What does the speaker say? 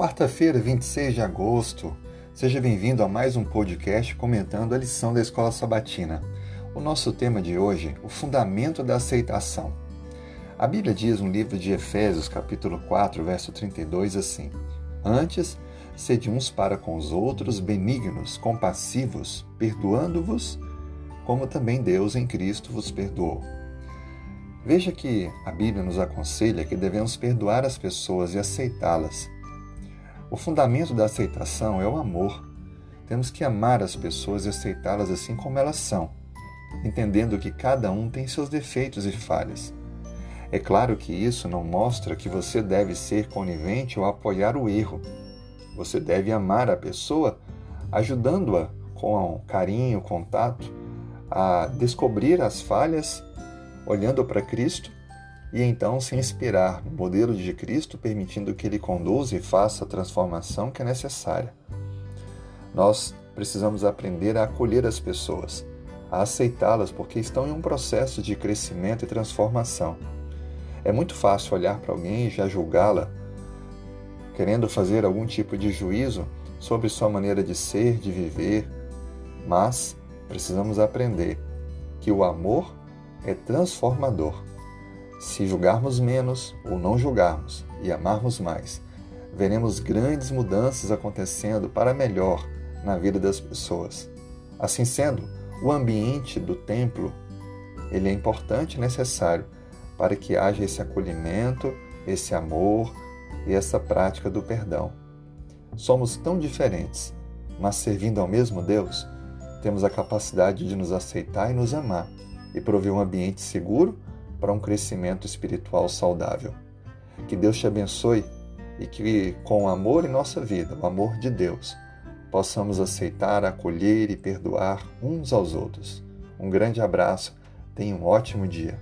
Quarta-feira, 26 de agosto. Seja bem-vindo a mais um podcast comentando a lição da Escola Sabatina. O nosso tema de hoje, o fundamento da aceitação. A Bíblia diz no livro de Efésios, capítulo 4, verso 32 assim: Antes, sede uns para com os outros benignos, compassivos, perdoando-vos, como também Deus em Cristo vos perdoou. Veja que a Bíblia nos aconselha que devemos perdoar as pessoas e aceitá-las. O fundamento da aceitação é o amor. Temos que amar as pessoas e aceitá-las assim como elas são, entendendo que cada um tem seus defeitos e falhas. É claro que isso não mostra que você deve ser conivente ou apoiar o erro. Você deve amar a pessoa, ajudando-a com carinho, contato, a descobrir as falhas olhando para Cristo e então se inspirar no modelo de Cristo, permitindo que ele conduza e faça a transformação que é necessária. Nós precisamos aprender a acolher as pessoas, a aceitá-las porque estão em um processo de crescimento e transformação. É muito fácil olhar para alguém e já julgá-la, querendo fazer algum tipo de juízo sobre sua maneira de ser, de viver, mas precisamos aprender que o amor é transformador. Se julgarmos menos ou não julgarmos e amarmos mais, veremos grandes mudanças acontecendo para melhor na vida das pessoas. Assim sendo, o ambiente do templo ele é importante e necessário para que haja esse acolhimento, esse amor e essa prática do perdão. Somos tão diferentes, mas servindo ao mesmo Deus, temos a capacidade de nos aceitar e nos amar e prover um ambiente seguro para um crescimento espiritual saudável. Que Deus te abençoe e que, com o amor em nossa vida, o amor de Deus, possamos aceitar, acolher e perdoar uns aos outros. Um grande abraço, tenha um ótimo dia.